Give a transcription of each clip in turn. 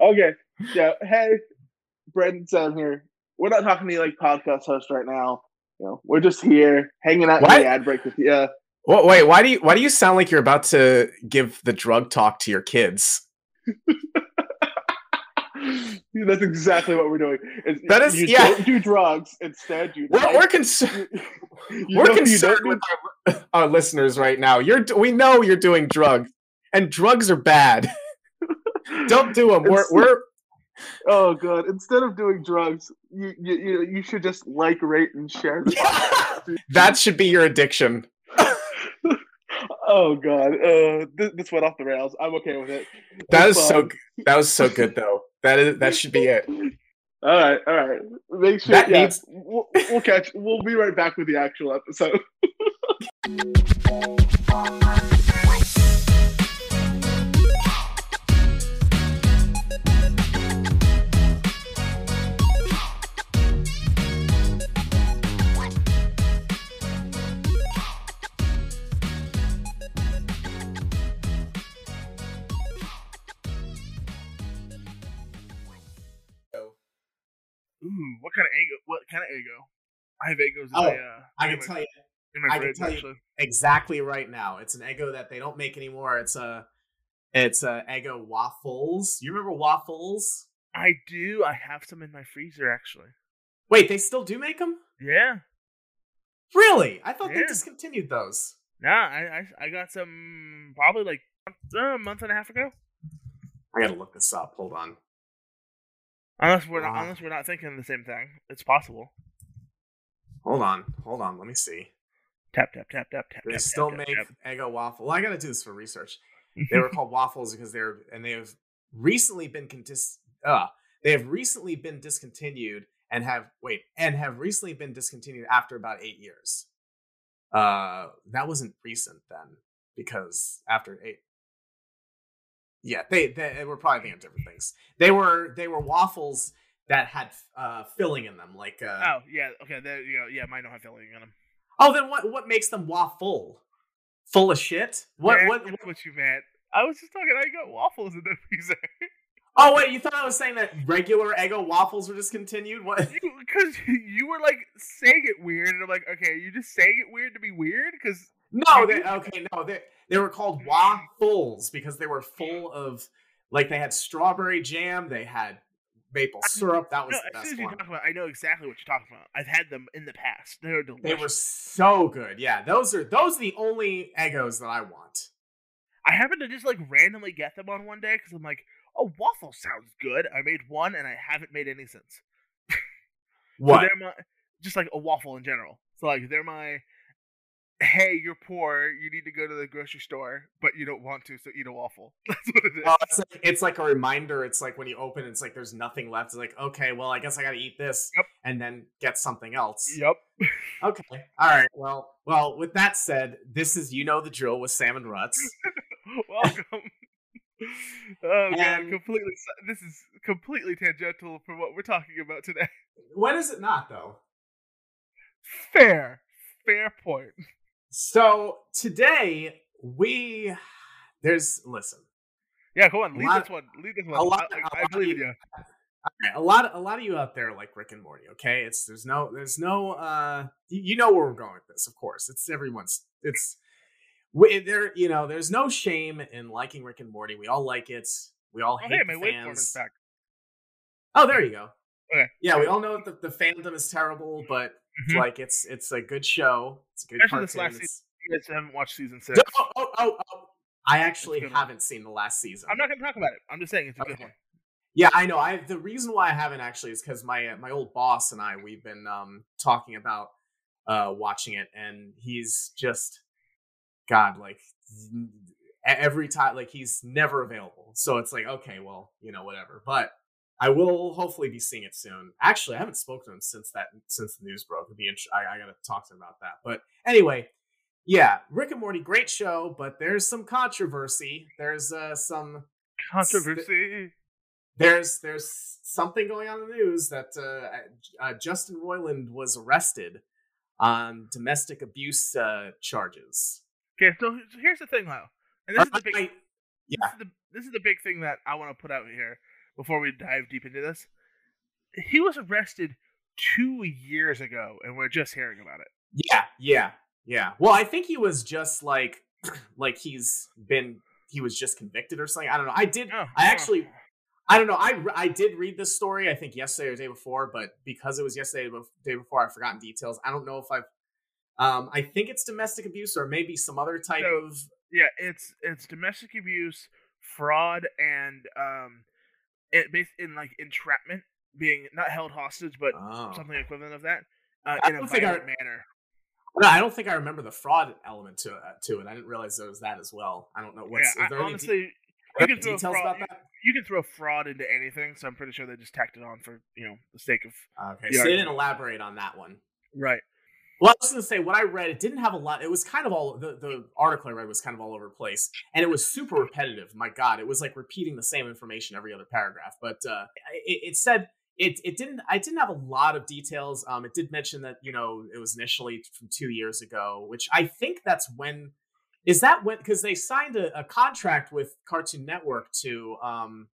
okay. Yeah. Hey, Brandon Sam here. We're not talking to you like podcast host right now. You know, we're just here hanging out What? in the ad break with you. Wait, why do you why do you sound like you're about to give the drug talk to your kids? That's exactly what we're doing. It's, That is- you yeah. don't do drugs. Instead, you We're, like- we're concerned. you We're concerned with our, our listeners right now. You're we know you're doing drugs, and drugs are bad. do- Don't do them. We're we're Oh god! Instead of doing drugs, you you you, you should just like, rate, and share. The that should be your addiction. oh god! Uh, this, this went off the rails. I'm okay with it. That It's is so fine. that was so good though. That is that should be it. All right, all right. Make sure. That yeah, needs- we'll, we'll catch. We'll be right back with the actual episode. Ooh, what kind of Eggo? What kind of Eggo? I have Eggos. Oh, my, uh, I can my, tell you I can tell you- exactly right now. It's an Eggo that they don't make anymore. It's a it's a Eggo waffles. You remember waffles? I do. I have some in my freezer, actually. Wait, they still do make them? Yeah. Really? I thought they discontinued those. Nah, I, I I got some probably like uh, a month and a half ago. I gotta look this up. Hold on. Unless we're not, Wow. unless we're not thinking the same thing, it's possible. Hold on. Hold on. Let me see. Tap tap tap tap tap. They tap, still tap, make tap, Eggo waffle. Well, I gotta do this for research. They were called waffles because they're and they have recently been contis- uh, they have recently been discontinued and have wait and have recently been discontinued after about eight years. Uh, that wasn't recent then because after eight. Yeah, they they were probably thinking of different things. They were they were waffles that had uh filling in them, like uh. oh yeah, okay. There you go. Yeah, mine don't have filling in them. Oh, then what what makes them waffle? Full of shit? What what? That's what you meant. I was just talking. I got waffles in the freezer. Oh wait, you thought I was saying that regular Eggo waffles were discontinued? What? Because you were like saying it weird, and I'm like, okay, you just saying it weird to be weird? Because No, they, okay, no, they they were called waffles because they were full of like they had strawberry jam, they had maple syrup. That was no, the best one. about, I know exactly what you're talking about. I've had them in the past. They're delicious. They were so good. Yeah, those are those are the only Eggos that I want. I happened to just like randomly get them on one day because I'm like, oh, waffle sounds good. I made one, and I haven't made any since. So What? they're my just like a waffle in general. So like they're my hey, you're poor, you need to go to the grocery store, but you don't want to, so eat a waffle. That's what it is. It's like it's like a reminder. It's like when you open, it's like there's nothing left. It's like okay, well, I guess I got to eat this, Yep. and then get something else. Yep. Okay. All right. Well, well. With that said, this is you know the drill with Sam and Ruts. Welcome. oh god, And- completely. This is completely tangential from what we're talking about today. when is it not though? Fair, fair point. So today we there's listen. Yeah, go on. Lead this one. Lead this one. a lot- I, I, I believe you. Okay, a lot a lot of you out there like Rick and Morty, okay? It's there's no there's no uh you, you know where we're going with this, of course. It's everyone's it's we, there you know, there's no shame in liking Rick and Morty. We all like it. We all Oh, hate hey, my fans. back. Oh, there you go. Okay. Yeah, we all know that the, the fandom is terrible, but Mhm. like it's it's a good show. It's a good Especially this last It's- You guys haven't watched season six. Oh, oh, oh, oh. I actually haven't seen the last season. I'm not going to talk about it. I'm just saying it's a good one. Yeah, I know. I the reason why I haven't actually is because my uh, my old boss and I we've been um talking about uh watching it, and he's just God like every time like he's never available. So it's like okay, well you know whatever. But I will hopefully be seeing it soon. Actually, I haven't spoken to him since that since the news broke. It'd be int- I, I got to talk to him about that. But anyway, yeah, Rick and Morty, great show, but there's some controversy. There's uh, some Controversy. there's there's something going on in the news that uh, uh, Justin Roiland was arrested on domestic abuse uh, charges. Okay, so here's the thing, though. And this is the big. I- This, yeah. is the, this is the big thing that I want to put out here. Before we dive deep into this. He was arrested two years ago, and we're just hearing about it. Yeah, yeah, yeah. Well, I think he was just like, like he's been, he was just convicted or something. I don't know. I did. Oh, I oh. actually, I don't know. I I did read this story. I think yesterday or the day before, but because it was yesterday or day before, I've forgotten details. I don't know if I've. Um, I think it's domestic abuse or maybe some other type So- of. Yeah, it's it's domestic abuse, fraud, and um, it based in like entrapment, being not held hostage, but Oh. something equivalent of that, uh, I in a don't think I- manner. No, I don't think I remember the fraud element to uh, to it. I didn't realize there was that as well. I don't know what's. yeah, I, honestly, you can throw fraud. about You, that? you can throw fraud into anything, so I'm pretty sure they just tacked it on for you know the sake of Okay, the so they didn't elaborate on that one. right. Well, I was going to say what I read. It didn't have a lot. It was kind of all the the article I read was kind of all over the place, and it was super repetitive. My God, it was like repeating the same information every other paragraph. But uh, it, it said it it didn't. I didn't have a lot of details. Um, it did mention that you know it was initially from two years ago, which I think that's when. Is that when? Because they signed a, a contract with Cartoon Network to um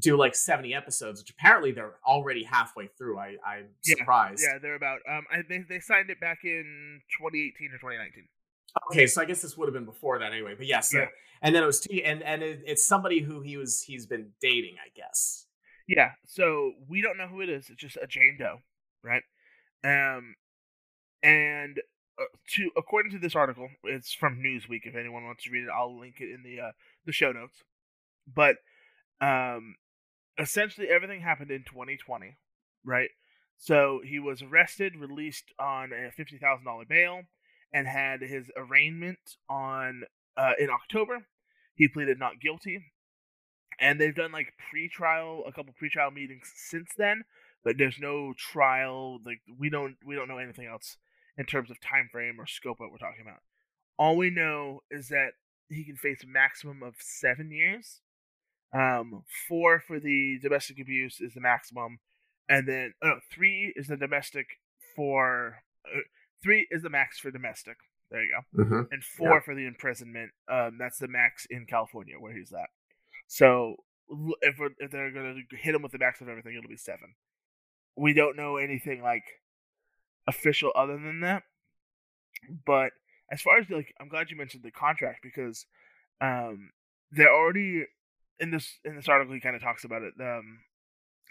do like seventy episodes, which apparently they're already halfway through. I I'm Yeah, surprised. Yeah, they're about. Um, I, they they signed it back in 2018 or 2019. Okay, so I guess this would have been before that anyway. But yes, uh, Yeah. and then it was two, and and it, it's somebody who he was he's been dating, I guess. Yeah, so we don't know who it is. It's just a Jane Doe, right? Um, and uh, to according to this article, it's from Newsweek. If anyone wants to read it, I'll link it in the uh, the show notes. But um, essentially, everything happened in 2020, right? So he was arrested, released on a fifty thousand dollar bail, and had his arraignment on uh, in October. He pleaded not guilty, and they've done like pre-trial, a couple pre-trial meetings since then, but there's no trial. Like we don't we don't know anything else in terms of time frame or scope what we're talking about. All we know is that he can face a maximum of seven years. Um, four for the domestic abuse is the maximum, and then oh, no, three is the domestic for uh, three is the max for domestic. There you go Mm-hmm. and four for the imprisonment. Um, that's the max in California where he's at. So if we're, if they're gonna hit him with the max of everything, it'll be seven. We don't know anything like official other than that. But as far as like, I'm glad you mentioned the contract because um, they're already in this in this article. He kind of talks about it. Um,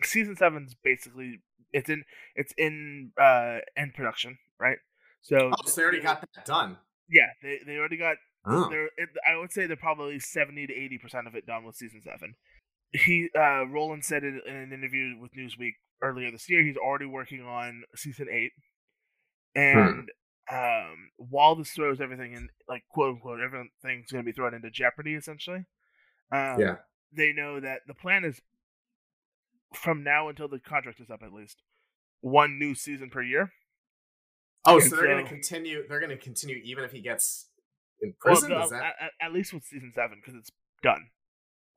season seven's basically it's in it's in uh end production, right? So, Oh, so they already got that done. yeah, they they already got Oh. they're it, I would say they're probably seventy to eighty percent of it done with season seven. He uh Roiland said in, in an interview with Newsweek earlier this year he's already working on season eight, and um while this throws everything in like quote unquote everything's going to be thrown into jeopardy essentially. Um, Yeah. They know that the plan is from now until the contract is up at least one new season per year. Oh, and so they're going to continue. They're going to continue even if he gets in Well, prison. Is that? at, at- least with season seven because it's done.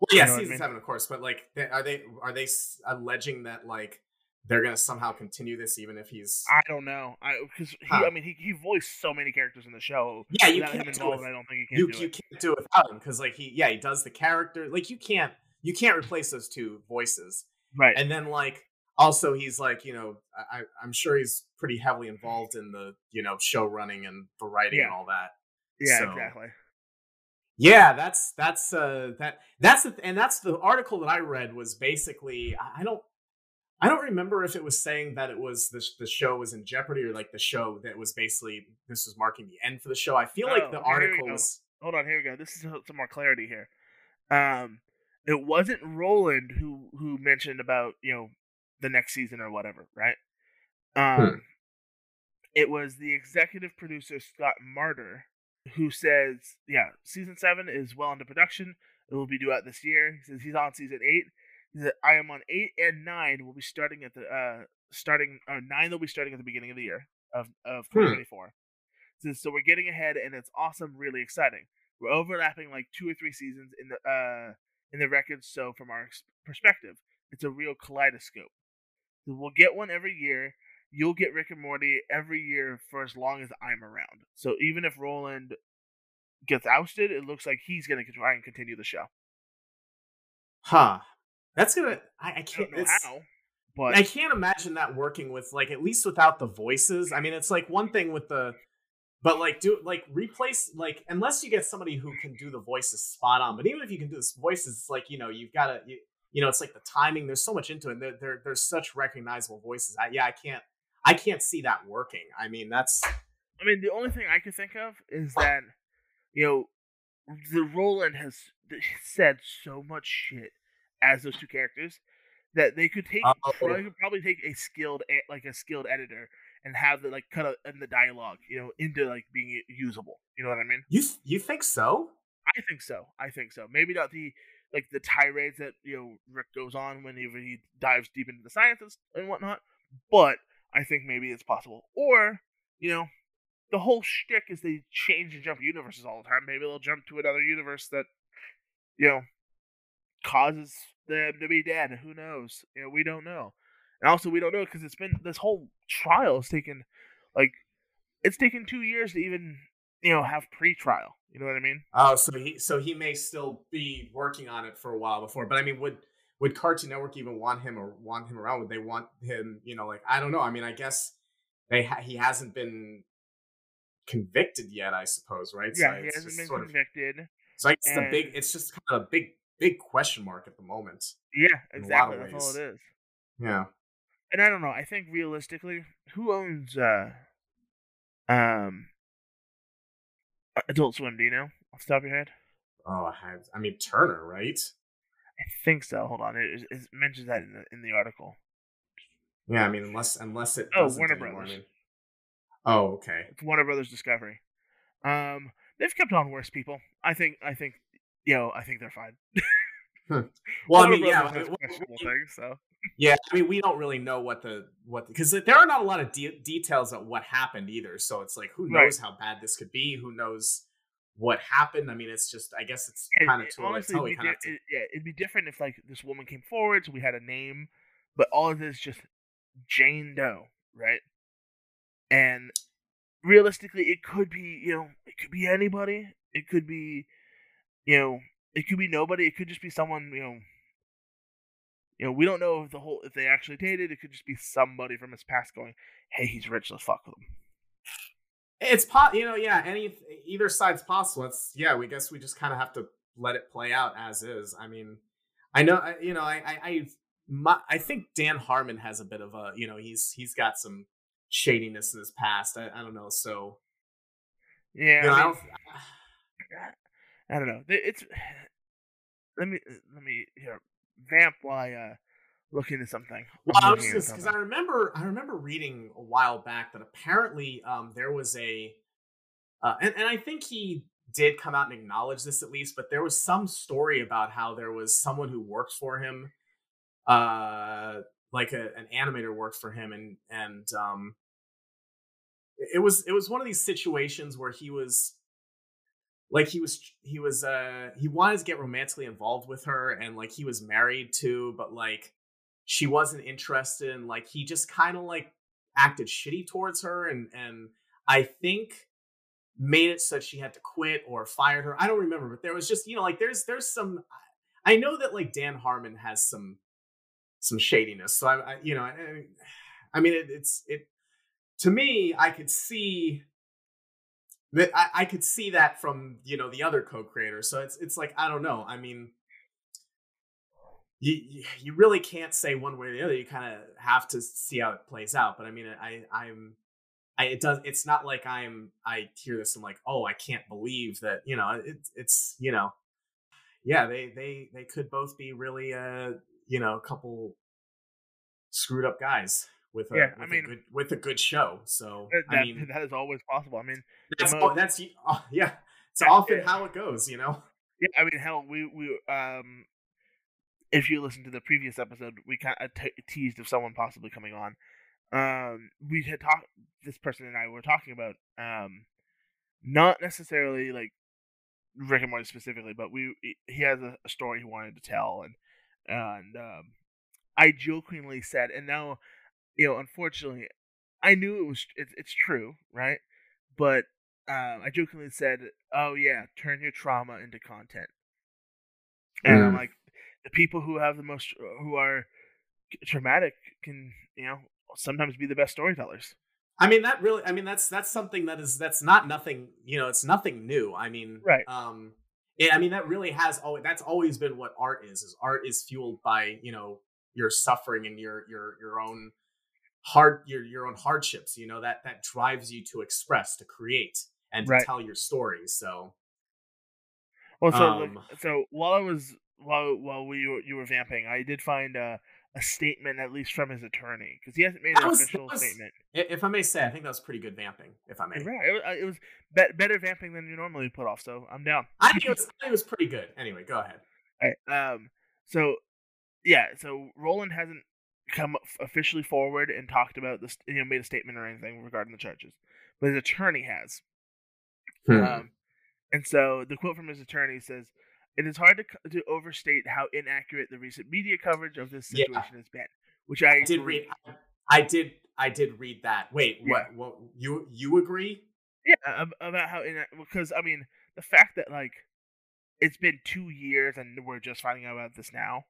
Well, yeah, You know what I season mean? seven, of course. But like, they, are they are they alleging that like they're going to somehow continue this even if he's? I don't know. I because he, Huh. I mean, he, he voiced so many characters in the show. Yeah, you can't do involved, it. I don't think he can You do you it. can't do it without him because like he yeah he does the character like you can't you can't replace those two voices Right. and then like also he's like you know I, I'm sure he's pretty heavily involved in the you know show running and the writing and all that. yeah, so- exactly. Yeah, that's that's uh that that's the, and that's the article that I read was basically I don't I don't remember if it was saying that it was the the show was in jeopardy or like the show that was basically this was marking the end for the show. I feel like Oh, the here we article was Hold on, here we go. This is some more clarity here. Um, it wasn't Roiland who who mentioned about you know the next season or whatever, right? Um, it was the executive producer Scott Marder who says, yeah, season seven is well into production. It will be due out this year. He says he's on season eight. Said, I am on eight and nine. We'll be starting at the uh starting uh, nine. They'll be starting at the beginning of the year of of Hmm. 2024. So, so we're getting ahead, and it's awesome, really exciting. We're overlapping like two or three seasons in the uh in the records. So from our perspective, it's a real kaleidoscope. So we'll get one every year. You'll get Rick and Morty every year for as long as I'm around. So even if Roiland gets ousted, it looks like he's going to try and continue the show. huh That's gonna. I, I I can't. know how, but I can't imagine that working with like at least without the voices. I mean, it's like one thing with the, but like do like replace like unless you get somebody who can do the voices spot on. But even if you can do the voices, it's like you know you've got to you, you know it's like the timing. There's so much into it. And there, there there's such recognizable voices. I, yeah, I can't I can't see that working. I mean, that's I mean, the only thing I can think of is that, you know, the Roiland has said so much shit as those two characters that they could take, Oh. they could probably take a skilled, like a skilled editor and have the like cut out in the dialogue, you know, into like being usable. You know what I mean? you you think so? I think so. I think so. Maybe not the like the tirades that you know Rick goes on whenever he dives deep into the sciences and whatnot, but I think maybe it's possible. Or you know, the whole shtick is they change and jump universes all the time. Maybe they'll jump to another universe that you know causes them to be dead. Who knows? You know, we don't know. And also, we don't know because it's been this whole trial has taken like it's taken two years to even you know have pre-trial. You know what I mean? Oh, so he so he may still be working on it for a while before. But I mean, would would Cartoon Network even want him or want him around? Would they want him? You know, like I don't know. I mean, I guess they ha- he hasn't been convicted yet. I suppose, right? Yeah, so he hasn't been sort of- convicted. so I guess the big. It's just kind of a big big question mark at the moment. Yeah, in a lot exactly. That's all it is. Yeah. And I don't know. I think realistically, who owns uh um Adult Swim? Do you know off the top of your head? Oh, I, have, I mean Turner, right? I think so. Hold on. It, it mentions that in the in the article. Yeah, I mean unless unless it Oh, Warner anymore, I Brothers. mean- oh, okay. It's Warner Brothers Discovery. Um, they've kept on worse people. I think. I think. You know, I think they're fine. Hmm. Well, I mean, yeah, Brothers has I mean, questionable we- things. So Yeah, I mean, we don't really know what the what because there are not a lot of de- details of what happened either. So it's like, who Right. knows how bad this could be? Who knows what happened? I mean, it's just, I guess it's And kind of eh, it- too honestly, Tell we it'd be kind of it- yeah, it'd be different if like this woman came forward, so we had a name, but all of this is just Jane Doe, right? And realistically, it could be you know, it could be anybody. It could be, you know, it could be nobody. It could just be someone you know. You know, we don't know if the whole if they actually dated. It could just be somebody from his past going, "Hey, he's rich. Let's fuck with him." it's po- you know, yeah, any either side's possible. It's yeah, we guess we just kind of have to let it play out as is. I mean, I know, I, you know, I, I, I, my, I think Dan Harmon has a bit of a, you know, he's he's got some shadiness in his past. I, I don't know, so Yeah, you know, I mean, don't, I don't know. It's let me let me here vamp while I uh, look into something. Well, I'm was just because I remember I remember reading a while back that apparently um, there was a uh, and, and I think he did come out and acknowledge this at least, but there was some story about how there was someone who worked for him, uh, like a, an animator worked for him, and and um, it was it was one of these situations where he was like he was he was uh he wanted to get romantically involved with her and like he was married to but like she wasn't interested and like he just kind of like acted shitty towards her and and i think made it so she had to quit or fired her i don't remember but there was just you know like there's there's some i know that like dan harmon has some some shadiness so i, I you know I, I mean it, it's it to me i could see I, I could see that from you know the other co-creators so it's it's like i don't know. I mean you you- really can't say one way or the other. You kind of have to see how it plays out. But i mean i i'm I, it does it's not like i'm i hear this and like oh i can't believe that you know it's it's you know yeah they they they could both be really uh you know a couple screwed up guys with a, Yeah, I mean- a good with a good show so That, i mean that is always possible. I mean, that's that's oh, yeah. It's Yeah, often yeah. how it goes, you know. yeah, I mean, hell, we we um, if you listen to the previous episode, we kind of te- teased of someone possibly coming on. Um, we had talked. This person and I were talking about um, not necessarily like Rick and Morty specifically, but we he has a, a story he wanted to tell, and and um, I jokingly said, and now, you know, unfortunately, I knew it was it's it's true, right? But um, I jokingly said, "Oh yeah, turn your trauma into content," and I'm Mm. like, the people who have the most who are traumatic can you know sometimes be the best storytellers. I mean that really I mean that's that's something that is that's not nothing, you know, it's nothing new. I mean, Right. um it, I mean that really has always that's always been what art is. Is art is fueled by, you know, your suffering and your your your own hard your your own hardships, you know, that that drives you to express, to create and to Right. tell your stories. So, Well, so like, Um, so while I was while while we were, you were vamping, I did find uh, a statement at least from his attorney because he hasn't made an was- official was- statement. if I may say, I think that was pretty good vamping, if I may. Right, it was, it was be- better vamping than you normally put off, so I'm down. I think it was it was pretty good. Anyway, go ahead. Alright, um, so yeah, so Roiland hasn't come officially forward and talked about this, you know, made a statement or anything regarding the charges, but his attorney has. Hmm. Um, and so the quote from his attorney says, "It is hard to to overstate how inaccurate the recent media coverage of this Yeah. situation has been." Which I, I did read. I did. I did read that. Wait, Yeah. what? What? You you agree? Yeah, about how ina- because I mean the fact that like it's been two years and we're just finding out about this now.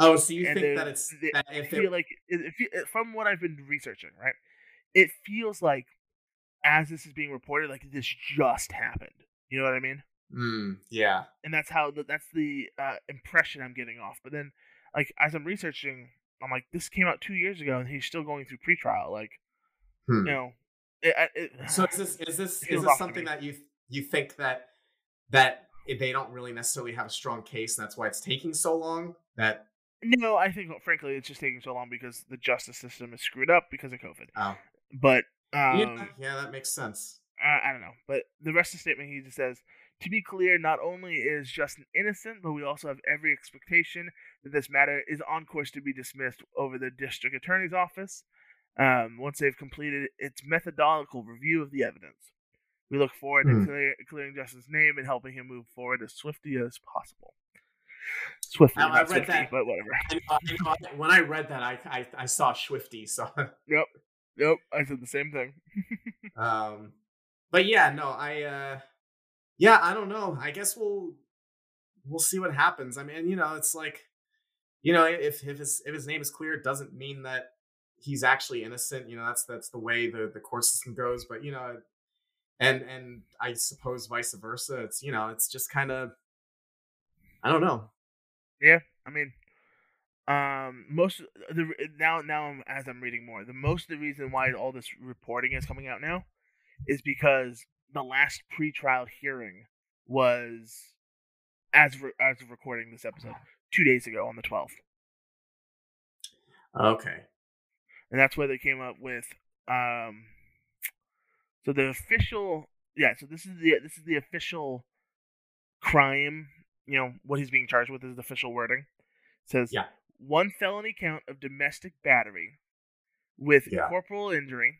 Oh, so you and think that it's the- that I if feel it, like it, it, from what I've been researching, right? It feels like as this is being reported, like this just happened. You know what I mean? Mm, yeah, And that's how the, that's the uh, impression I'm getting off. But then, like as I'm researching, I'm like, this came out two years ago, and he's still going through pretrial. Like, Hmm. you know, So is this is this is this something that you you think that that they don't really necessarily have a strong case, and that's why it's taking so long? That no, I think frankly it's just taking so long because the justice system is screwed up because of COVID. oh But um, yeah, yeah, that makes sense. I, I don't know. But the rest of the statement, he just says, to be clear, not only is Justin innocent, but we also have every expectation that this matter is on course to be dismissed over the district attorney's office um, once they've completed its methodological review of the evidence. We look forward Hmm. to clear, clearing Justin's name and helping him move forward as swiftly as possible. Swiftly, I- I not read that. but whatever. I I when I read that, I I, I saw Swifty, so Yep, yep, I said the same thing. um, but yeah, no, I uh, yeah, I don't know. I guess we'll we'll see what happens. I mean, you know, it's like, you know, if if his if his name is clear, it doesn't mean that he's actually innocent. You know, that's that's the way the the court system goes. But you know, and and I suppose vice versa. It's you know, it's just kind of, I don't know. Yeah, I mean, um, most the now now I'm, as I'm reading more, the most of the reason why all this reporting is coming out now is because the last pretrial hearing was as re- as of recording this episode two days ago on the 12th, Okay. and that's where they came up with um. So the official, yeah. So this is the this is the official crime. You know what he's being charged with is the official wording. It says Yeah. one felony count of domestic battery with Yeah. corporal injury,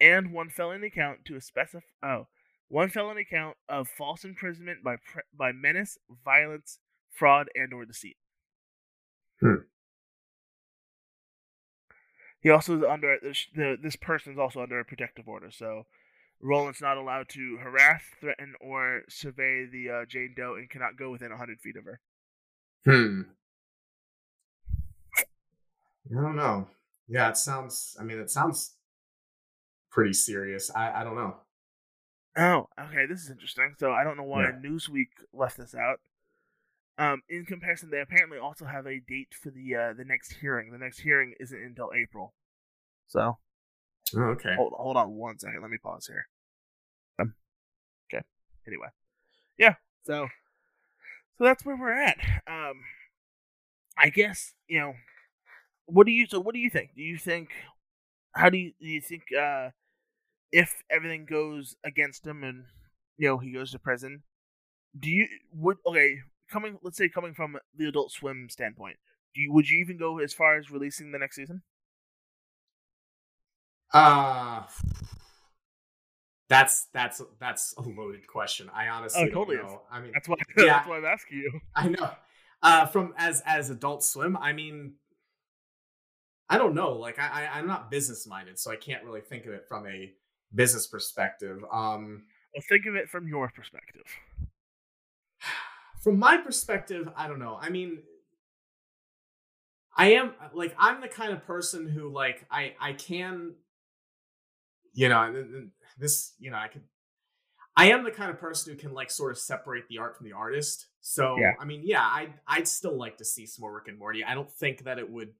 and one felony count to a specif oh one felony count of false imprisonment by pre- by menace, violence, fraud, and or deceit. Hmm. He also is under the, the this person is also under a protective order, so Roiland's not allowed to harass, threaten, or survey the uh, Jane Doe and cannot go within 100 feet of her. Hmm. I don't know. Yeah, it sounds. I mean, it sounds pretty serious. I I don't know. Oh, okay, this is interesting. So I don't know why Yeah. Newsweek left this out. Um, in comparison, they apparently also have a date for the uh, the next hearing. The next hearing isn't until April. So okay. hold hold on one second. Let me pause here. Um, okay. Anyway, yeah. So so that's where we're at. Um, I guess you know. What do you so? What do you think? Do you think? How do you do you think? Uh, if everything goes against him and you know he goes to prison, do you would okay coming? Let's say coming from the Adult Swim standpoint, do you would you even go as far as releasing the next season? Uh that's that's that's a loaded question. I honestly Oh, totally don't is. I mean, That's why. Yeah. that's why I'm asking you. I know. Uh, from as as Adult Swim, I mean, I don't know. Like I, I I'm not business minded, so I can't really think of it from a business perspective. Um, Well, think of it from your perspective. from my perspective, I don't know. I mean, I am like I'm the kind of person who like I I can you know this you know I could I am the kind of person who can like sort of separate the art from the artist. So Yeah. I mean, yeah, I I'd still like to see some more Rick and Morty. I don't think that it would.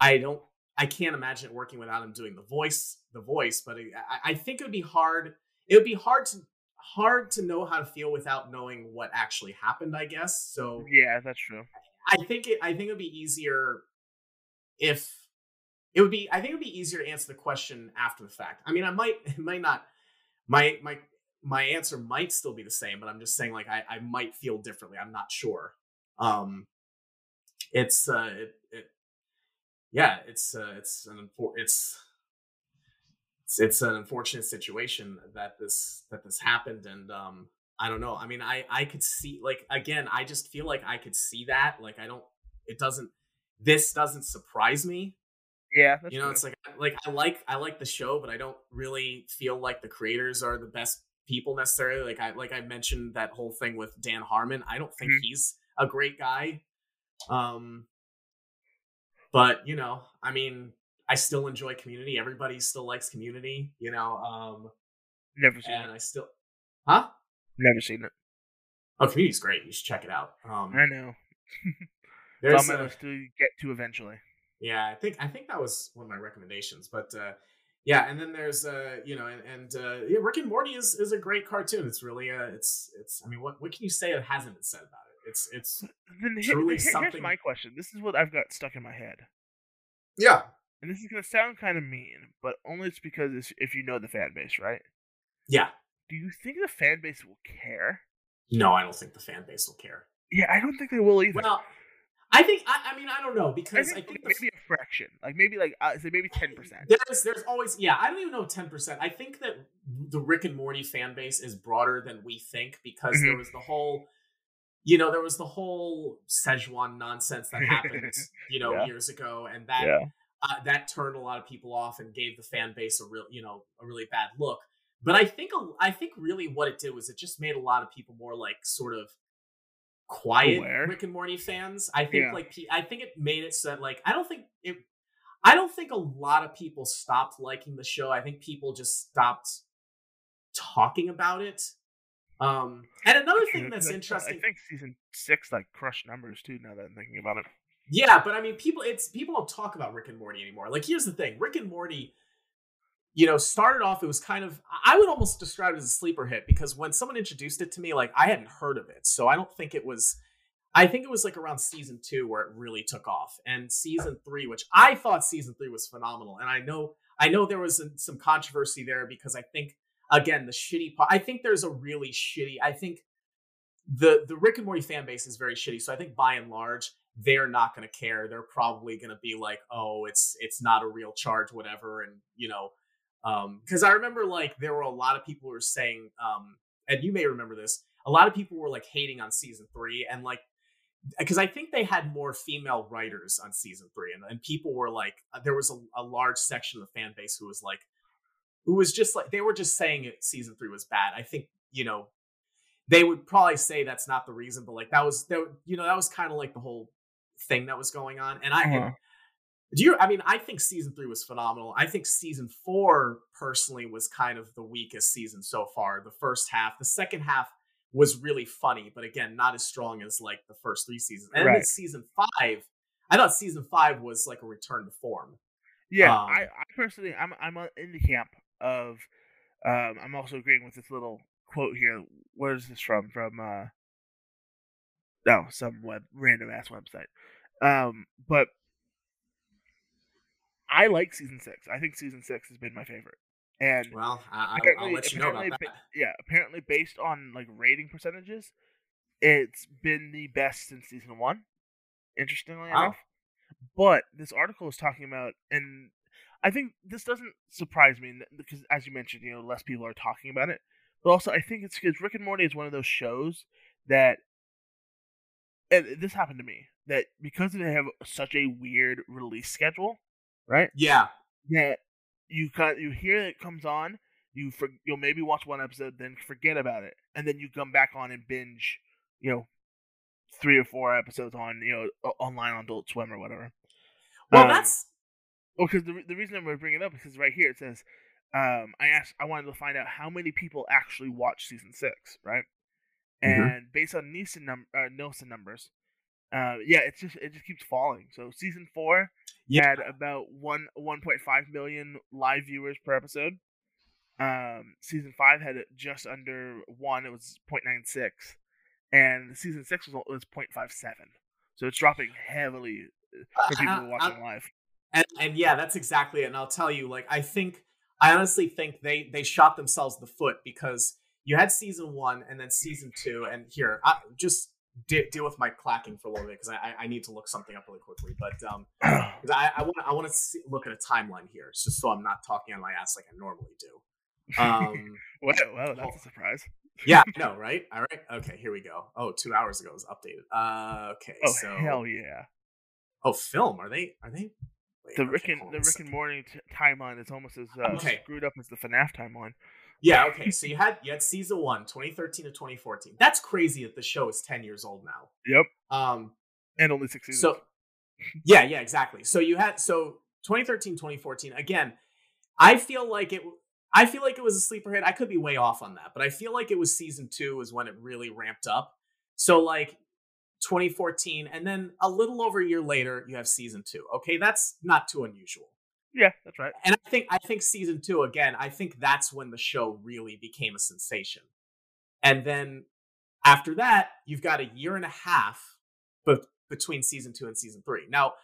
I don't. I can't imagine it working without him doing the voice, the voice. But I, I think it would be hard. It would be hard to hard to know how to feel without knowing what actually happened. I guess so. Yeah, that's true. I think it. I think it would be easier if it would be. I think it would be easier to answer the question after the fact. I mean, I might. It might not. My my my answer might still be the same, but I'm just saying like I I might feel differently. I'm not sure. Um, it's uh it it yeah it's uh it's an unfor- it's. It's, it's an unfortunate situation that this that this happened and um I don't know. I mean, I I could see like again, I just feel like I could see that. Like I don't it doesn't this doesn't surprise me. Yeah, you know, true. it's like like I like I like the show, but I don't really feel like the creators are the best people necessarily. Like I like I mentioned that whole thing with Dan Harmon. I don't think Mhm. he's a great guy. Um but, you know, I mean, I still enjoy community. Everybody still likes community, you know. Um never seen and it. I still Huh? Never seen it. Oh, community's great. You should check it out. Um I know. There's on my a- get to eventually. Yeah, I think I think that was one of my recommendations. But uh, yeah, and then there's uh, you know, and, and uh, yeah, Rick and Morty is is a great cartoon. It's really uh, it's it's. I mean, what what can you say that hasn't been said about it? It's it's Then Truly here- here's my question. This is what I've got stuck in my head, yeah and this is gonna sound kind of mean, but only it's because it's, if you know the fan base, right? yeah. Do you think the fan base will care? No, I don't think the fan base will care. Yeah, I don't think they will either. Well, I think I, I mean I don't know I because think, I think, like, the, maybe a fraction, like maybe like uh, say maybe ten percent. There's there's always yeah, I don't even know 10%. I think that the Rick and Morty fan base is broader than we think because Mhm. there was the whole you know, there was the whole Szechuan nonsense that happened, you know, Yeah. years ago and that Yeah, uh, that turned a lot of people off and gave the fan base a real, you know, a really bad look. But I think I think really what it did was it just made a lot of people more like sort of quiet Aware? Rick and Morty fans. I think Yeah. like I think it made it so that like I don't think it I don't think a lot of people stopped liking the show. I think people just stopped talking about it. Um and another thing that's interesting I think season six like crushed numbers too. Now that I'm thinking about it. Yeah, but I mean, people it's people don't talk about Rick and Morty anymore. Like, here's the thing: Rick and Morty, you know, started off. It was kind of I would almost describe it as a sleeper hit because when someone introduced it to me, like I hadn't heard of it, so I don't think it was. I think it was like around season two where it really took off, and season three, which I thought season three was phenomenal, and I know I know there was some- controversy there because I think again the shitty part. I think there's a really shitty. I think the the Rick and Morty fan base is very shitty. So I think by and large they're not going to care. They're probably going to be like, "Oh, it's it's not a real charge, whatever." And you know, because I remember like there were a lot of people who were saying, um, and you may remember this. A lot of people were like hating on season three, and like because I think they had more female writers on season three, and, and people were like, uh, there was a, a large section of the fan base who was like, who was just like they were just saying season three was bad. I think you know they would probably say that's not the reason, but like that was that you know that was kind of like the whole thing that was going on. And I. do you I mean I think season 3 was phenomenal. I think season 4 personally was kind of the weakest season so far. The first half, the second half was really funny, but again, not as strong as like the first 3 seasons. And then Right. season 5, I thought season 5 was like a return to form. Yeah, Um, I, I personally, I'm, I'm uh, in the camp of. Um, I'm also agreeing with this little quote here. Where is this from? From uh, no, some web random ass website. Um, but I like season six. I think season six has been my favorite, and Well, I, I, I'll apparently, let you know about that. yeah, apparently based on like rating percentages, it's been the best since season one. Interestingly Wow. enough, but this article is talking about, and I think this doesn't surprise me because, as you mentioned, you know, less people are talking about it. But also, I think it's because Rick and Morty is one of those shows that, and this happened to me, that because they have such a weird release schedule, right? Yeah. that you got you hear it comes on, you for, you'll maybe watch one episode, then forget about it, and then you come back on and binge, you know, three or four episodes on you know online on Adult Swim or whatever. Well, Um, that's Well, because the, the reason I'm going to bring it up is because right here it says, um, I asked, I wanted to find out how many people actually watch season six, right? Mhm. And based on Nielsen num- uh, Nielsen numbers, uh, yeah, it's just it just keeps falling. So season four yeah. had about one 1.5 million live viewers per episode. Um, season five had just under one. It was 0.96, and season six was was 0.57. So it's dropping heavily uh, for people I- I- watching live. And, and yeah, that's exactly it. And I'll tell you, like, I think, I honestly think they they shot themselves in the foot because you had season one and then season two. And here, I, just de- deal with my clacking for a little bit because I, I need to look something up really quickly. But um, I I want I want to look at a timeline here, it's just so I'm not talking on my ass like I normally do. Um, Well, well, that's a surprise. yeah, no, right? All right, okay, here we go. Oh, two hours ago it was updated. Uh, okay, Oh so hell yeah! oh, film are they are they? Wait, The Rick and the Rick and Morty t- timeline is almost as uh, Okay. screwed up as the FNAF timeline. Yeah, okay. So you had you had season one, 2013 to 2014. That's crazy that the show is 10 years old now. Yep, Um and only six seasons. so yeah, yeah, exactly. So you had so 2013, 2014. Again, I feel like it I feel like it was a sleeper hit. I could be way off on that, but I feel like it was season 2 is when it really ramped up. So like 2014 and then a little over a year later you have season 2. Okay, that's not too unusual. Yeah, that's right. and I think I think season two again. I think that's when the show really became a sensation. And then after that, you've got a year and a half be- between season two and season three. Now,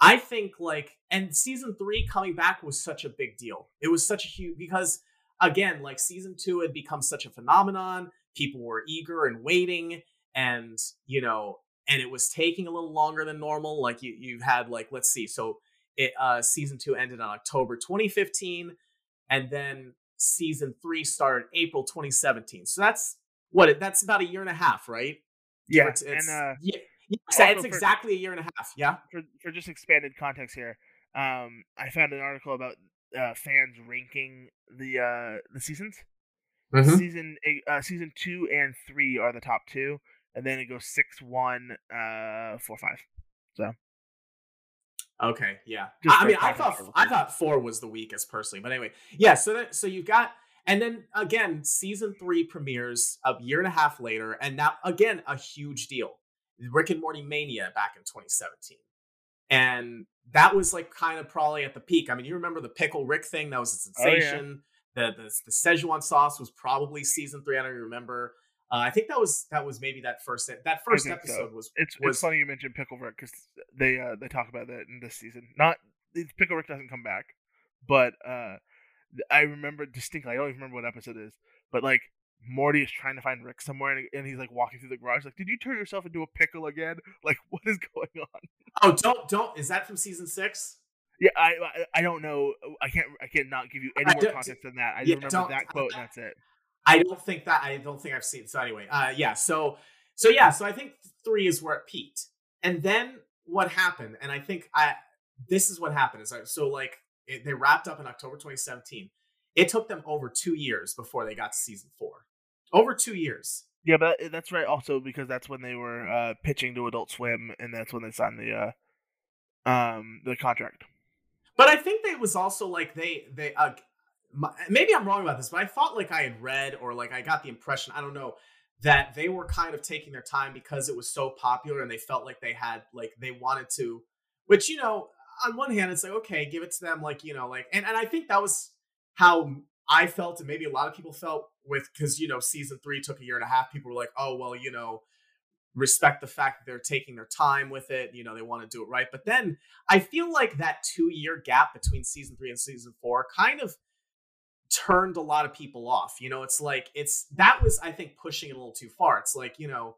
I think like and season three coming back was such a big deal. It was such a huge because again, like season two had become such a phenomenon. People were eager and waiting, and you know, and it was taking a little longer than normal. Like you, you had like let's see, so it uh season two ended on October 2015, and then season three started April 2017. So that's what it, that's about a year and a half, right? Yeah, It's, it's, and uh, yeah, yeah, it's for- exactly a year and a half. Yeah. for for just expanded context here, um, I found an article about uh, fans ranking the uh the seasons. Mm-hmm. Season uh, season two and three are the top two, and then it goes six, one, uh, four, five. Okay, yeah. Just I, mean, I thought. I thought four was the weakest personally, but anyway, yeah. So that so you've got, and then again, season three premieres a year and a half later, and now again a huge deal, Rick and Morty Mania back in 2017, and that was like kind of probably at the peak. I mean, you remember the pickle Rick thing? That was a Oh, yeah. sensation. The, the the Szechuan sauce was probably season three. I don't even remember. Uh, I think that was that was maybe that first that first think so. episode was It's Was- it's funny you mentioned Pickle Rick because they uh they talk about that in this season. Not Pickle Rick doesn't come back, but uh I remember distinctly. I don't even remember what episode it is, but like Morty is trying to find Rick somewhere, and, and he's like walking through the garage. Like, did you turn yourself into a pickle again? Like, what is going on? oh don't don't is that from season six? Yeah, I I, I don't know. I can't I can't not give you any I more context than that. I yeah, remember that quote, and that's it. I don't think that I don't think I've seen. So anyway, uh, yeah. So so yeah. So I think three is where it peaked, and then what happened? And I think I this is what happened. Is I, so like it, they wrapped up in October 2017. It took them over two years before they got to season four. Over two years. Yeah, but that's right. Also, because that's when they were uh, pitching to Adult Swim, and that's when they signed the uh, um the contract. But I think it was also like they they uh, my, maybe I'm wrong about this, but I thought like I had read or like I got the impression I don't know that they were kind of taking their time because it was so popular and they felt like they had like they wanted to, which you know on one hand it's like okay give it to them like you know like and and I think that was how I felt and maybe a lot of people felt with because you know season three took a year and a half people were like oh well you know respect the fact that they're taking their time with it you know they want to do it right. But then I feel like that two year gap between season three and season four kind of turned a lot of people off. You know, it's like, it's that was, I think, pushing it a little too far. It's like, you know,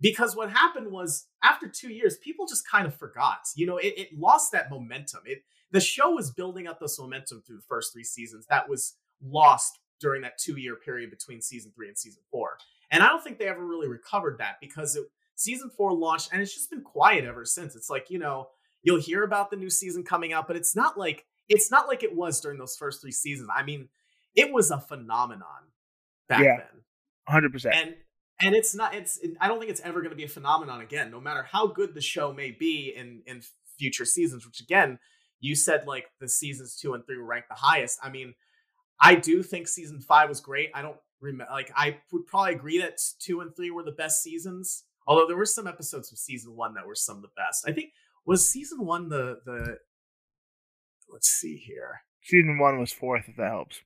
because what happened was after two years, people just kind of forgot. You know, it, it lost that momentum. It the show was building up this momentum through the first three seasons that was lost during that two year period between season three and season four. And I don't think they ever really recovered that because it, season four launched and it's just been quiet ever since. It's like, you know, you'll hear about the new season coming out, but it's not like it's not like it was during those first three seasons. I mean, it was a phenomenon back Yeah. then. Hundred percent. And and it's not. It's. I don't think it's ever going to be a phenomenon again. No matter how good the show may be in in future seasons, which again, you said like the seasons two and three were ranked the highest. I mean, I do think season five was great. I don't remember. Like, I would probably agree that two and three were the best seasons. Although there were some episodes of season one that were some of the best. I think was season one the the. Let's see here. Season one was fourth, if that helps.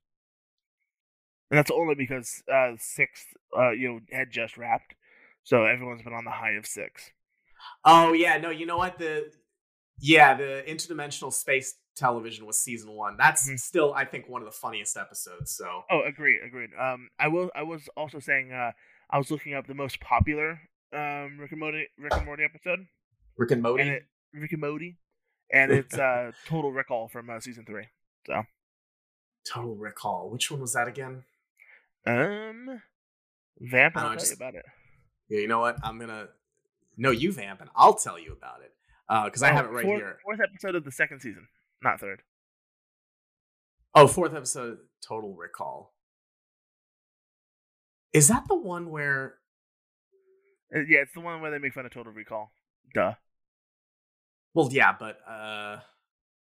And that's only because uh sixth, uh, you know, had just wrapped, so everyone's been on the high of six. Oh yeah, no, you know what the yeah the interdimensional space television was season one. That's mm-hmm. still I think one of the funniest episodes. So oh, agreed, agreed. Um, I will. I was also saying uh, I was looking up the most popular um Rick and Morty Rick and Morty episode. Rick and Morty. Rick and Morty, and it's uh Total Rickall from uh, season three. So Total Rickall. Which one was that again? Um, Vamp. I'll tell just, you about it. Yeah, you know what? I'm gonna. No, you vamp, and I'll tell you about it because uh, I have it right fourth, here. Fourth episode of the second season, not third. Oh, fourth episode, Total Rickall. Is that the one where? Uh, yeah, it's the one where they make fun of Total Recall. Duh. Well, yeah, but uh,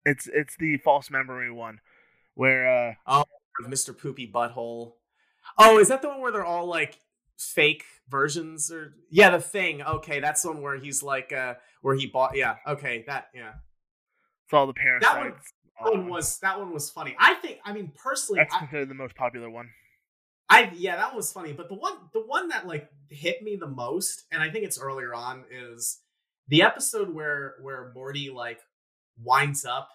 it's it's the false memory one, where uh, oh, Mr. Poopy Butthole. Oh, is that the one where they're all like fake versions or yeah, the thing. Okay, that's the one where he's like uh where he bought yeah, okay, that yeah. It's all the parasites. That one, that one was that one was funny. I think I mean personally That's considered the most popular one. I yeah, that one was funny. But the one the one that like hit me the most, and I think it's earlier on, is the episode where where Morty like winds up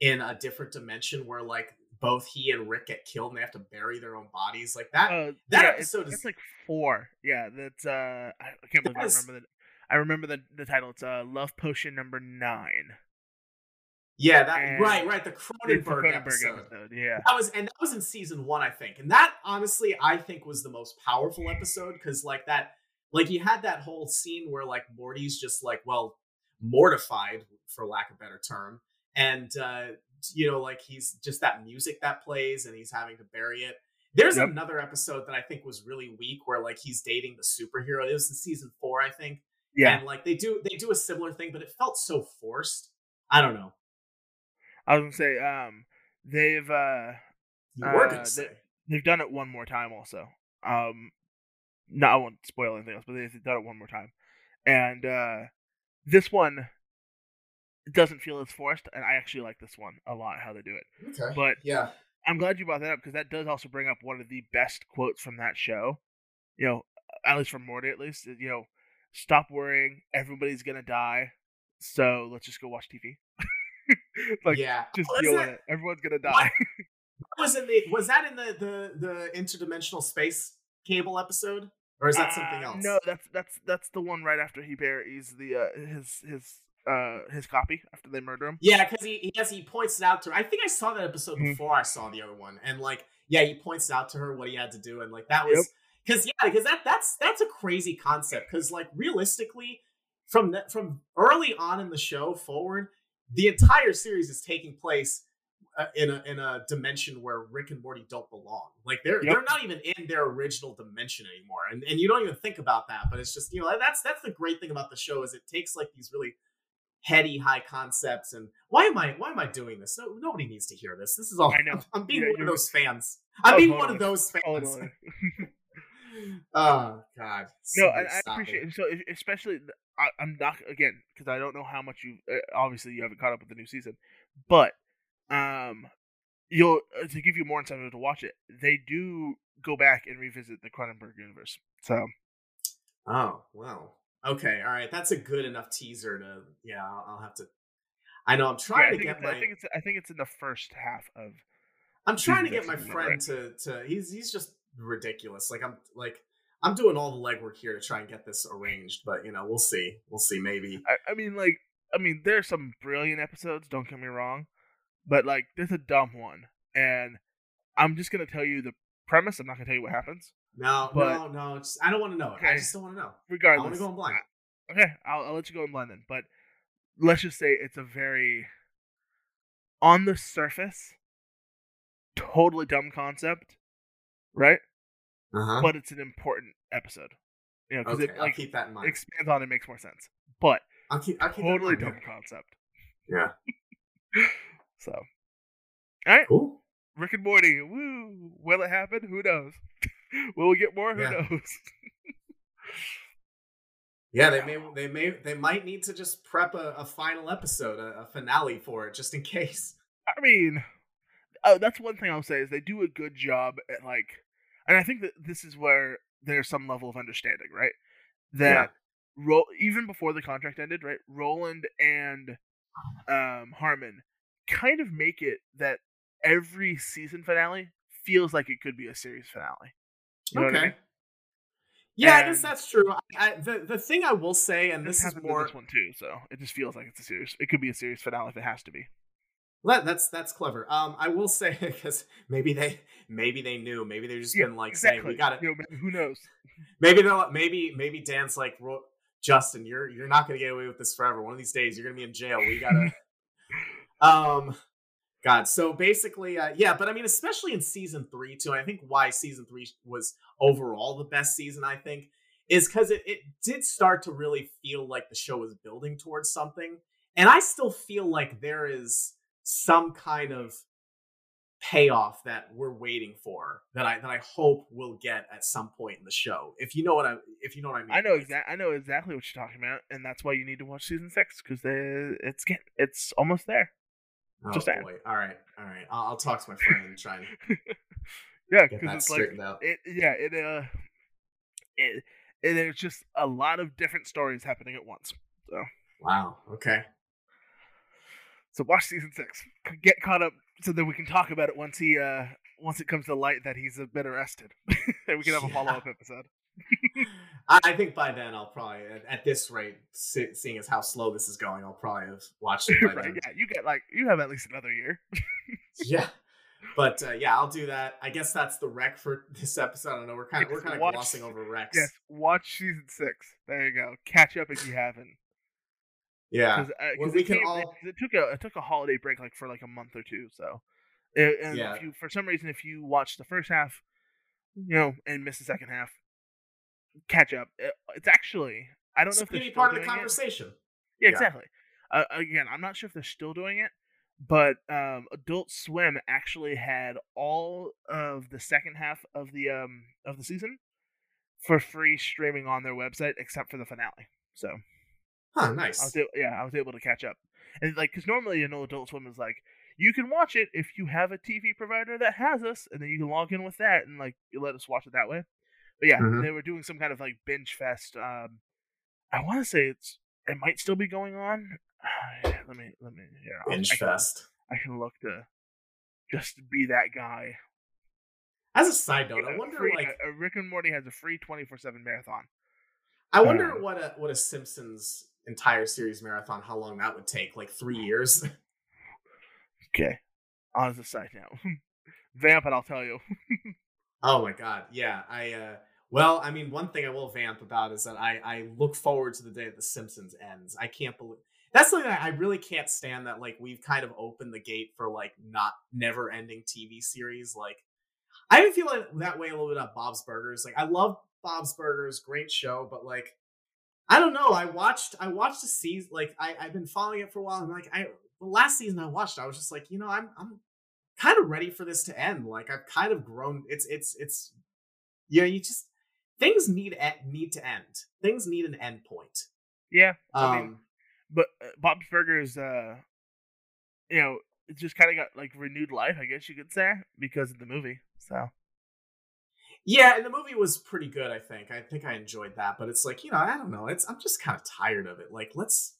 in a different dimension where like both he and Rick get killed and they have to bury their own bodies. Like that. Uh, that yeah, episode it's, is it's like four. Yeah, that's. uh I can't believe I remember the. I remember the the title. It's uh Love Potion number nine. Yeah, that and right, right. The Cronenberg, the Cronenberg episode. episode. Yeah, that was and that was in season one, I think. And that honestly, I think was the most powerful episode because like that, like you had that whole scene where like Morty's just like, well, mortified for lack of a better term, and uh you know, like he's just that music that plays and he's having to bury it. There's yep. another episode that I think was really weak where like he's dating the superhero. It was in season four, I think. Yeah. And like they do they do a similar thing, but it felt so forced. I don't know. I was gonna say, um, they've uh, you were gonna uh. They, have done it one more time also. Um, no, I won't spoil anything else, but they've done it one more time, and uh, this one doesn't feel as forced, and I actually like this one a lot how they do it. Okay. But yeah, I'm glad you brought that up because that does also bring up one of the best quotes from that show. You know, at least from Morty, at least. You know, stop worrying, everybody's gonna die, so let's just go watch TV. like, yeah, just deal with it. Everyone's gonna die. was in the was that in the the the interdimensional space cable episode? Or is that uh, something else? No, that's that's that's the one right after he buries the uh, his his uh his copy after they murder him. Yeah, because he, he has he points it out to her. I think I saw that episode mm-hmm. before I saw the other one, and like yeah, he points it out to her what he had to do, and like that was because yep. yeah, because that that's that's a crazy concept. Because like realistically, from the, from early on in the show forward, the entire series is taking place uh, in a in a dimension where Rick and Morty don't belong. Like they're yep. they're not even in their original dimension anymore, and and you don't even think about that. But it's just you know that's that's the great thing about the show is it takes like these really heady high concepts and why am i why am i doing this? No, nobody needs to hear this. This is all i know. I'm, being yeah, one of those fans. I'm oh, being one of those fans. Oh god. No I, I appreciate it. so especially I, am not again because i don't know how much you uh, obviously you haven't caught up with the new season but um you'll uh, to give you more incentive to watch it they do go back and revisit the cronenberg universe so oh well Okay, all right, that's a good enough teaser to yeah. I'll, I'll have to. I know I'm trying yeah, to get my. I think it's I think it's in the first half of. I'm trying to get my friend to to he's he's just ridiculous. Like I'm like I'm doing all the legwork here to try and get this arranged, but you know we'll see. We'll see. Maybe. I, I mean, like I mean, there's some brilliant episodes. Don't get me wrong, but like there's a dumb one, and I'm just gonna tell you the premise. I'm not gonna tell you what happens. No, but, no, no. Just, I don't want to know. Okay. I just don't want to know. Regardless, I want to go in blind. Okay, I'll, I'll let you go in blind then. But let's just say it's a very, on the surface, totally dumb concept, right? Uh-huh. But it's an important episode. You know, because Okay, it I'll like keep that in mind. expands on it makes more sense. But I'll keep. I'll keep totally dumb concept. Yeah. So, all right, Cool. Rick and Morty. Woo! Will it happen? Who knows? Will we get more? Who Yeah. knows? Yeah, they may. They may. They might need to just prep a, a final episode, a, a finale for it, just in case. I mean, oh, that's one thing I'll say is they do a good job at like, and I think that this is where there's some level of understanding, right? That Ro- even before the contract ended, right? Roiland and um, Harmon kind of make it that every season finale feels like it could be a series finale. You know okay. I mean? Yeah, I guess that's true. I, I, the the thing I will say, and This this is more this one too, so it just feels like it's a series. It could be a series finale if it has to be. That, that's that's clever. Um, I will say because maybe they maybe they knew. Maybe they've just been like saying we got to. You know, who knows? Maybe they'll maybe maybe Dan's like Justin, you're you're not gonna get away with this forever. One of these days, you're gonna be in jail. We gotta. um, God. So basically, uh, yeah. But I mean, especially in season three too. I think why season three was overall the best season. I think is because it it did start to really feel like the show was building towards something, and I still feel like there is some kind of payoff that we're waiting for that I that I hope we'll get at some point in the show. If you know what I if you know what I mean. I know exactly. I know exactly what you're talking about, and that's why you need to watch season six because it's get it's almost there. Oh Just saying. boy. All right. All right. I'll, I'll talk to my friend and try and yeah, get because that it's like straightened out. it. Yeah, it uh, it, it there's just a lot of different stories happening at once. So wow. Okay. So watch season six. Get caught up so that we can talk about it once he uh once it comes to light that he's a bit arrested, and we can have a Yeah. follow up episode. I think by then I'll probably at, at this rate, se- seeing as how slow this is going, I'll probably have watched it by right? then. Yeah, you get like you have at least another year. yeah. But uh, yeah, I'll do that. I guess that's the rec for this episode. I don't know. We're kind of we're kind of watch- glossing over recs. Yes, watch season six. There you go. Catch up if you haven't. Yeah. Because uh, 'cause we it can came- all- it took a it took a holiday break like for like a month or two. So, and Yeah. if you for some reason if you watch the first half, you know, and miss the second half, catch up. It's actually I don't It's know if they're still part of the doing it. conversation. Yeah, Yeah. exactly. Uh, again, I'm not sure if they're still doing it, but um, Adult Swim actually had all of the second half of the um of the season for free streaming on their website, except for the finale. So Huh, nice. I was able, yeah, I was able to catch up, and like because normally you know Adult Swim is like you can watch it if you have a TV provider that has us, and then you can log in with that and like you let us watch it that way. But yeah, Mhm. they were doing some kind of like binge fest. Um, I want to say it's it might still be going on. let me let me here. I'll- Binge I can, fest. I can look to just be that guy. As a side note, I wonder free- like uh, Rick and Morty has a free twenty four seven marathon. I wonder Um, what a what a Simpsons entire series marathon, how long that would take? Like three years? Okay, on as a side note, vamp it. I'll tell you. oh my god, yeah. I uh well, I mean, one thing I will vamp about is that I I look forward to the day that The Simpsons ends. I can't believe that's something that I really can't stand. That like we've kind of opened the gate for like not never ending TV series. Like I even feel like that way a little bit about Bob's Burgers. Like I love Bob's Burgers, great show, but like I don't know. I watched I watched a season like I I've been following it for a while. And like I the last season I watched, I was just like, you know, I'm I'm kind of ready for this to end. Like I've kind of grown. It's it's it's yeah. You just things need need to end. Things need an end point. yeah, Um, I mean, but uh, Bob's Burgers, uh, you know, it just kind of got like renewed life, I guess you could say, because of the movie. So yeah, and the movie was pretty good. I think. I think I enjoyed that. But it's like you know, I don't know. It's I'm just kind of tired of it. Like let's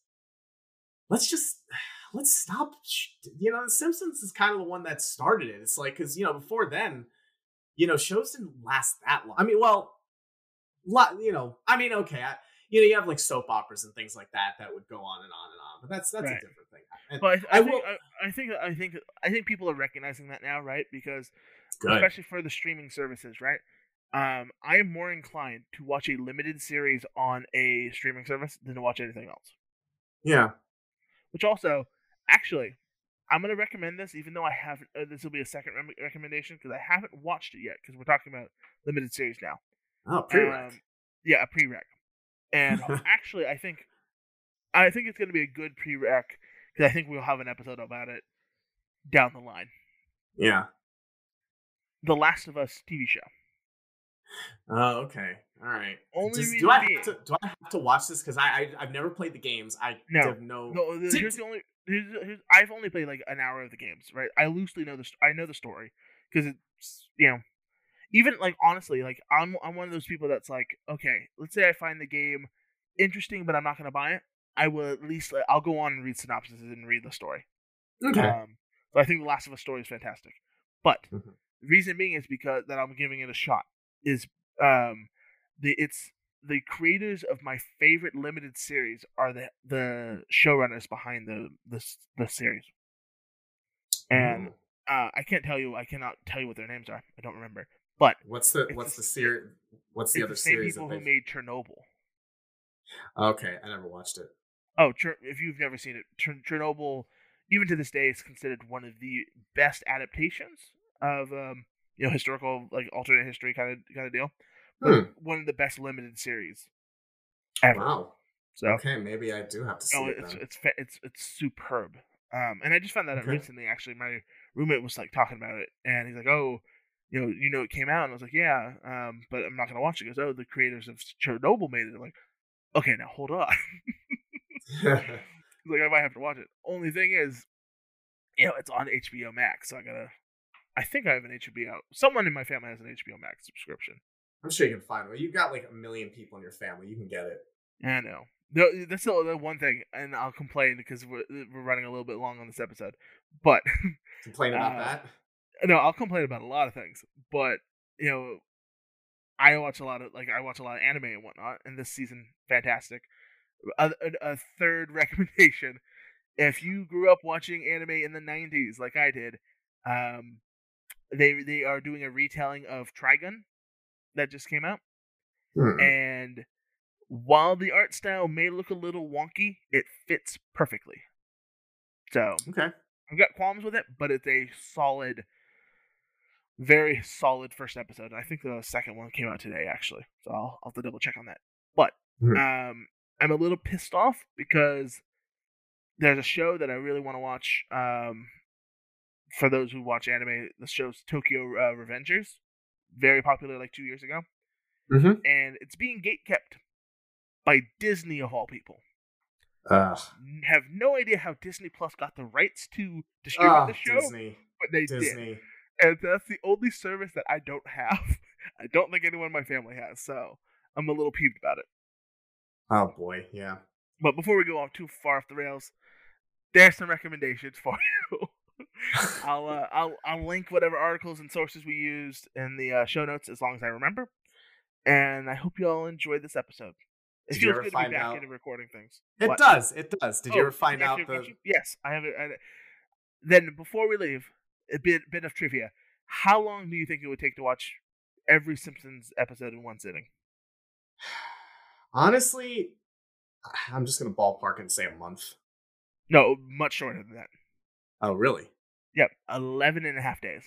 let's just let's stop. You know, The Simpsons is kind of the one that started it. It's like because you know before then, you know, shows didn't last that long. I mean, well, lot. You know, I mean, okay, I, you know, you have like soap operas and things like that that would go on and on and on. But that's that's Right. a different thing. And But I, I, I think will- I, I think I think I think people are recognizing that now, right? Because good. especially for the streaming services, right? Um, I am more inclined to watch a limited series on a streaming service than to watch anything else. Yeah. Which also, actually, I'm gonna recommend this, even though I haven't. Uh, this will be a second rem- recommendation because I haven't watched it yet. Because we're talking about limited series now. Oh, pre-rec. Um, Yeah, a prereq. And actually, I think, I think it's going to be a good prereq because I think we'll have an episode about it down the line. Yeah. The Last of Us TV show. Oh, okay. All right. Only Does- do I have to do I have to watch this because I, I I've never played the games. I No. have no. no, the- Did- here's the only. Here's, here's, I've only played like an hour of the games, right? I loosely know the I know the story because it's you know, even like honestly, like I'm I'm one of those people that's like, okay, let's say I find the game interesting, but I'm not gonna buy it. I will at least like, I'll go on and read synopses and read the story. Okay. Um, so I think the Last of Us story is fantastic, but Mhm. the reason being is because that I'm giving it a shot is um the it's the creators of my favorite limited series are the the showrunners behind the the the series, and uh, I can't tell you I cannot tell you what their names are. I don't remember, but what's the what's the series? What's the other the same series? people who made Chernobyl. Okay, I never watched it. Oh, Cher- if you've never seen it, Cher- Chernobyl, even to this day, is considered one of the best adaptations of um, you know historical like alternate history kind of kind of deal. Hmm. one of the best limited series ever. Wow. So Okay, maybe I do have to see oh, it it's it's it's it's superb. Um, and I just found that out Okay. recently. Actually, my roommate was like talking about it, and he's like, "Oh, you know, you know, it came out." And I was like, "Yeah, um, but I'm not gonna watch it." He goes, "Oh, the creators of Chernobyl made it." I'm like, "Okay, now hold on." He's like, I might have to watch it. Only thing is, you know, it's on HBO Max, so I gotta. I think I have an HBO. Someone in my family has an HBO Max subscription. I'm sure you can find one. You've got like a million people in your family. You can get it. I know. No, that's the, the one thing, and I'll complain because we're we're running a little bit long on this episode. But Complain about Uh, that. no, I'll complain about a lot of things. But you know, I watch a lot of like I watch a lot of anime and whatnot, and this season fantastic. A, a, a third recommendation: if you grew up watching anime in the '90s like I did, um, they they are doing a retelling of Trigun that just came out, Hmm. and while the art style may look a little wonky, it fits perfectly. So Okay. I've got qualms with it, but it's a solid, very solid first episode. I think the second one came out today, actually. So I'll, I'll have to double check on that. But Mhm. um, I'm a little pissed off because there's a show that I really want to watch. Um, for those who watch anime, the show's Tokyo uh, Revengers, very popular like two years ago, Mm-hmm. and it's being gate kept by Disney of all people. Ugh. N- Have no idea how Disney Plus got the rights to distribute Oh, the show, Disney. but they did. And that's the only service that I don't have. I don't think anyone in my family has, so I'm a little peeved about it. Oh boy, yeah. But before we go off too far off the rails, there's some recommendations for you. I'll uh, I'll I'll link whatever articles and sources we used in the uh, show notes as long as I remember. And I hope you all enjoyed this episode. It Did you feels ever good to be find back out- into recording things. It What? does. It does. Did you Oh, ever find out the? question? Yes, I have it. I- Then before we leave, a bit bit of trivia. How long do you think it would take to watch every Simpsons episode in one sitting? Honestly, I'm just gonna ballpark and say a month. No, much shorter than that. Oh, really? Yep, 11 and a half days.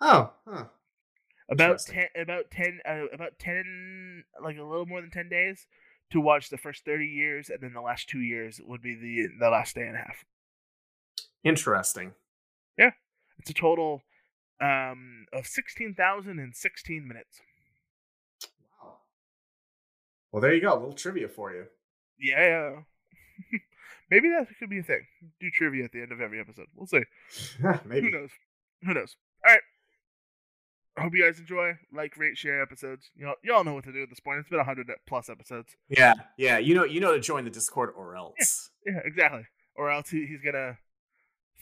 Oh, huh. About 10 about 10 uh, about 10 like a little more than 10 days to watch the first 30 years and then the last 2 years would be the the last day and a half. Interesting. Yeah, it's a total um of 16,016 minutes. Wow. Well, there you go. A little trivia for you. Yeah. Maybe that could be a thing. Do trivia at the end of every episode. We'll see. Maybe. Who knows? Who knows? All right. I hope you guys enjoy. Like, rate, share episodes. You know, y'all know what to do at this point. It's been hundred plus episodes. Yeah, yeah. You know, you know to join the Discord or else. Yeah, exactly. Or else he, he's gonna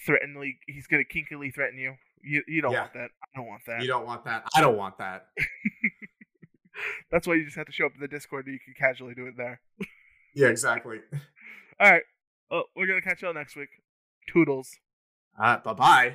threatenly. He's gonna kinkily threaten you. You you don't Yeah. want that. I don't want that. You don't want that. I don't want that. That's why you just have to show up in the Discord. and You can casually do it there. Yeah, exactly. All right. Well, we're gonna catch y'all next week. Toodles. Uh, bye bye.